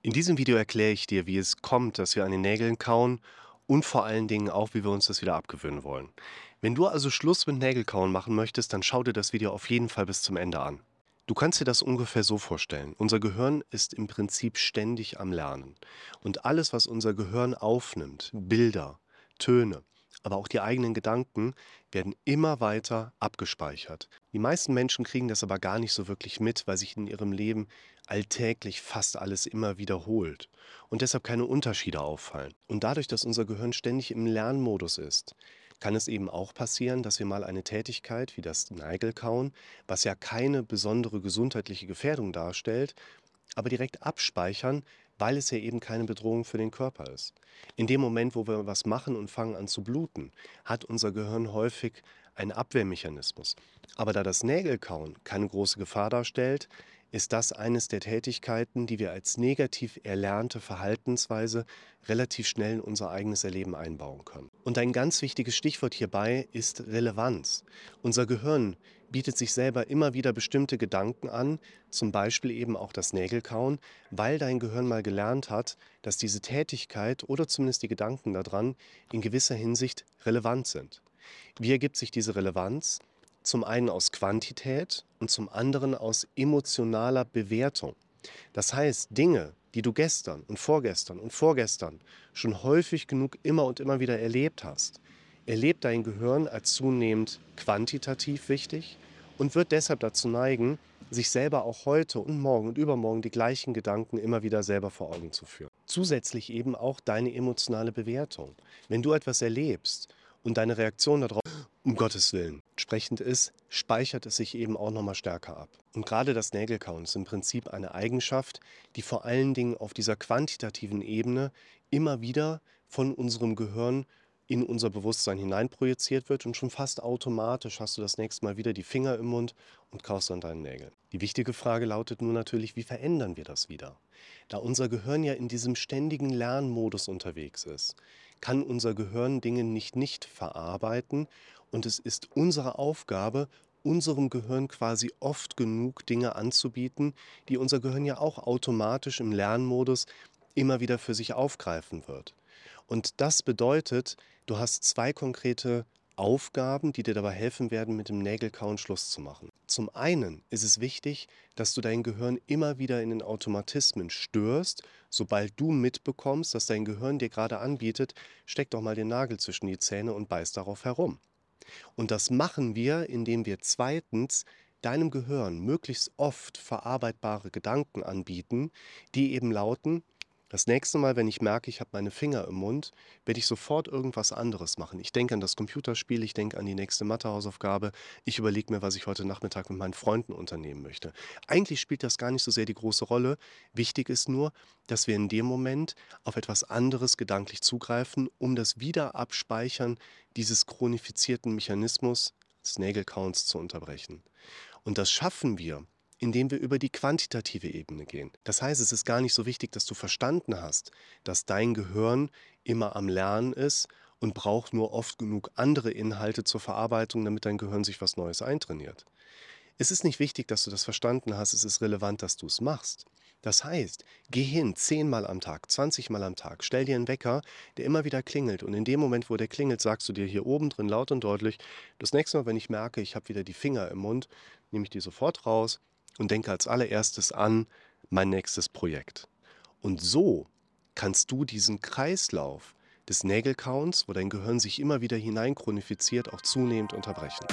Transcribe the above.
In diesem Video erkläre ich dir, wie es kommt, dass wir an den Nägeln kauen und vor allen Dingen auch, wie wir uns das wieder abgewöhnen wollen. Wenn du also Schluss mit Nägelkauen machen möchtest, dann schau dir das Video auf jeden Fall bis zum Ende an. Du kannst dir das ungefähr so vorstellen. Unser Gehirn ist im Prinzip ständig am Lernen. Und alles, was unser Gehirn aufnimmt, Bilder, Töne, aber auch die eigenen Gedanken werden immer weiter abgespeichert. Die meisten Menschen kriegen das aber gar nicht so wirklich mit, weil sich in ihrem Leben alltäglich fast alles immer wiederholt und deshalb keine Unterschiede auffallen. Und dadurch, dass unser Gehirn ständig im Lernmodus ist, kann es eben auch passieren, dass wir mal eine Tätigkeit wie das Neigelkauen, was ja keine besondere gesundheitliche Gefährdung darstellt, aber direkt abspeichern, weil es ja eben keine Bedrohung für den Körper ist. In dem Moment, wo wir was machen und fangen an zu bluten, hat unser Gehirn häufig einen Abwehrmechanismus. Aber da das Nägelkauen keine große Gefahr darstellt, ist das eines der Tätigkeiten, die wir als negativ erlernte Verhaltensweise relativ schnell in unser eigenes Erleben einbauen können. Und ein ganz wichtiges Stichwort hierbei ist Relevanz. Unser Gehirn bietet sich selber immer wieder bestimmte Gedanken an, zum Beispiel eben auch das Nägelkauen, weil dein Gehirn mal gelernt hat, dass diese Tätigkeit oder zumindest die Gedanken daran in gewisser Hinsicht relevant sind. Wie ergibt sich diese Relevanz? Zum einen aus Quantität und zum anderen aus emotionaler Bewertung. Das heißt, Dinge, die du gestern und vorgestern und vorgestern schon häufig genug immer und immer wieder erlebt hast, erlebt dein Gehirn als zunehmend quantitativ wichtig und wird deshalb dazu neigen, sich selber auch heute und morgen und übermorgen die gleichen Gedanken immer wieder selber vor Augen zu führen. Zusätzlich eben auch deine emotionale Bewertung. Wenn du etwas erlebst und deine Reaktion darauf um Gottes Willen entsprechend ist, speichert es sich eben auch nochmal stärker ab. Und gerade das Nägelkauen ist im Prinzip eine Eigenschaft, die vor allen Dingen auf dieser quantitativen Ebene immer wieder von unserem Gehirn in unser Bewusstsein hineinprojiziert wird und schon fast automatisch hast du das nächste Mal wieder die Finger im Mund und kaust an deinen Nägeln. Die wichtige Frage lautet nun natürlich, wie verändern wir das wieder? Da unser Gehirn ja in diesem ständigen Lernmodus unterwegs ist, kann unser Gehirn Dinge nicht nicht verarbeiten und es ist unsere Aufgabe, unserem Gehirn quasi oft genug Dinge anzubieten, die unser Gehirn ja auch automatisch im Lernmodus immer wieder für sich aufgreifen wird. Und das bedeutet, du hast zwei konkrete Aufgaben, die dir dabei helfen werden, mit dem Nägelkauen Schluss zu machen. Zum einen ist es wichtig, dass du dein Gehirn immer wieder in den Automatismen störst, sobald du mitbekommst, dass dein Gehirn dir gerade anbietet, steck doch mal den Nagel zwischen die Zähne und beiß darauf herum. Und das machen wir, indem wir zweitens deinem Gehirn möglichst oft verarbeitbare Gedanken anbieten, die eben lauten, das nächste Mal, wenn ich merke, ich habe meine Finger im Mund, werde ich sofort irgendwas anderes machen. Ich denke an das Computerspiel, ich denke an die nächste Mathehausaufgabe, ich überlege mir, was ich heute Nachmittag mit meinen Freunden unternehmen möchte. Eigentlich spielt das gar nicht so sehr die große Rolle. Wichtig ist nur, dass wir in dem Moment auf etwas anderes gedanklich zugreifen, um das Wiederabspeichern dieses chronifizierten Mechanismus des Nägelcounts zu unterbrechen. Und das schaffen wir, indem wir über die quantitative Ebene gehen. Das heißt, es ist gar nicht so wichtig, dass du verstanden hast, dass dein Gehirn immer am Lernen ist und braucht nur oft genug andere Inhalte zur Verarbeitung, damit dein Gehirn sich was Neues eintrainiert. Es ist nicht wichtig, dass du das verstanden hast, es ist relevant, dass du es machst. Das heißt, geh hin, zehnmal am Tag, zwanzigmal am Tag, stell dir einen Wecker, der immer wieder klingelt und in dem Moment, wo der klingelt, sagst du dir hier oben drin laut und deutlich, das nächste Mal, wenn ich merke, ich habe wieder die Finger im Mund, nehme ich die sofort raus, und denke als allererstes an mein nächstes Projekt. Und so kannst du diesen Kreislauf des Nägelkauens, wo dein Gehirn sich immer wieder hineinchronifziert, auch zunehmend unterbrechen.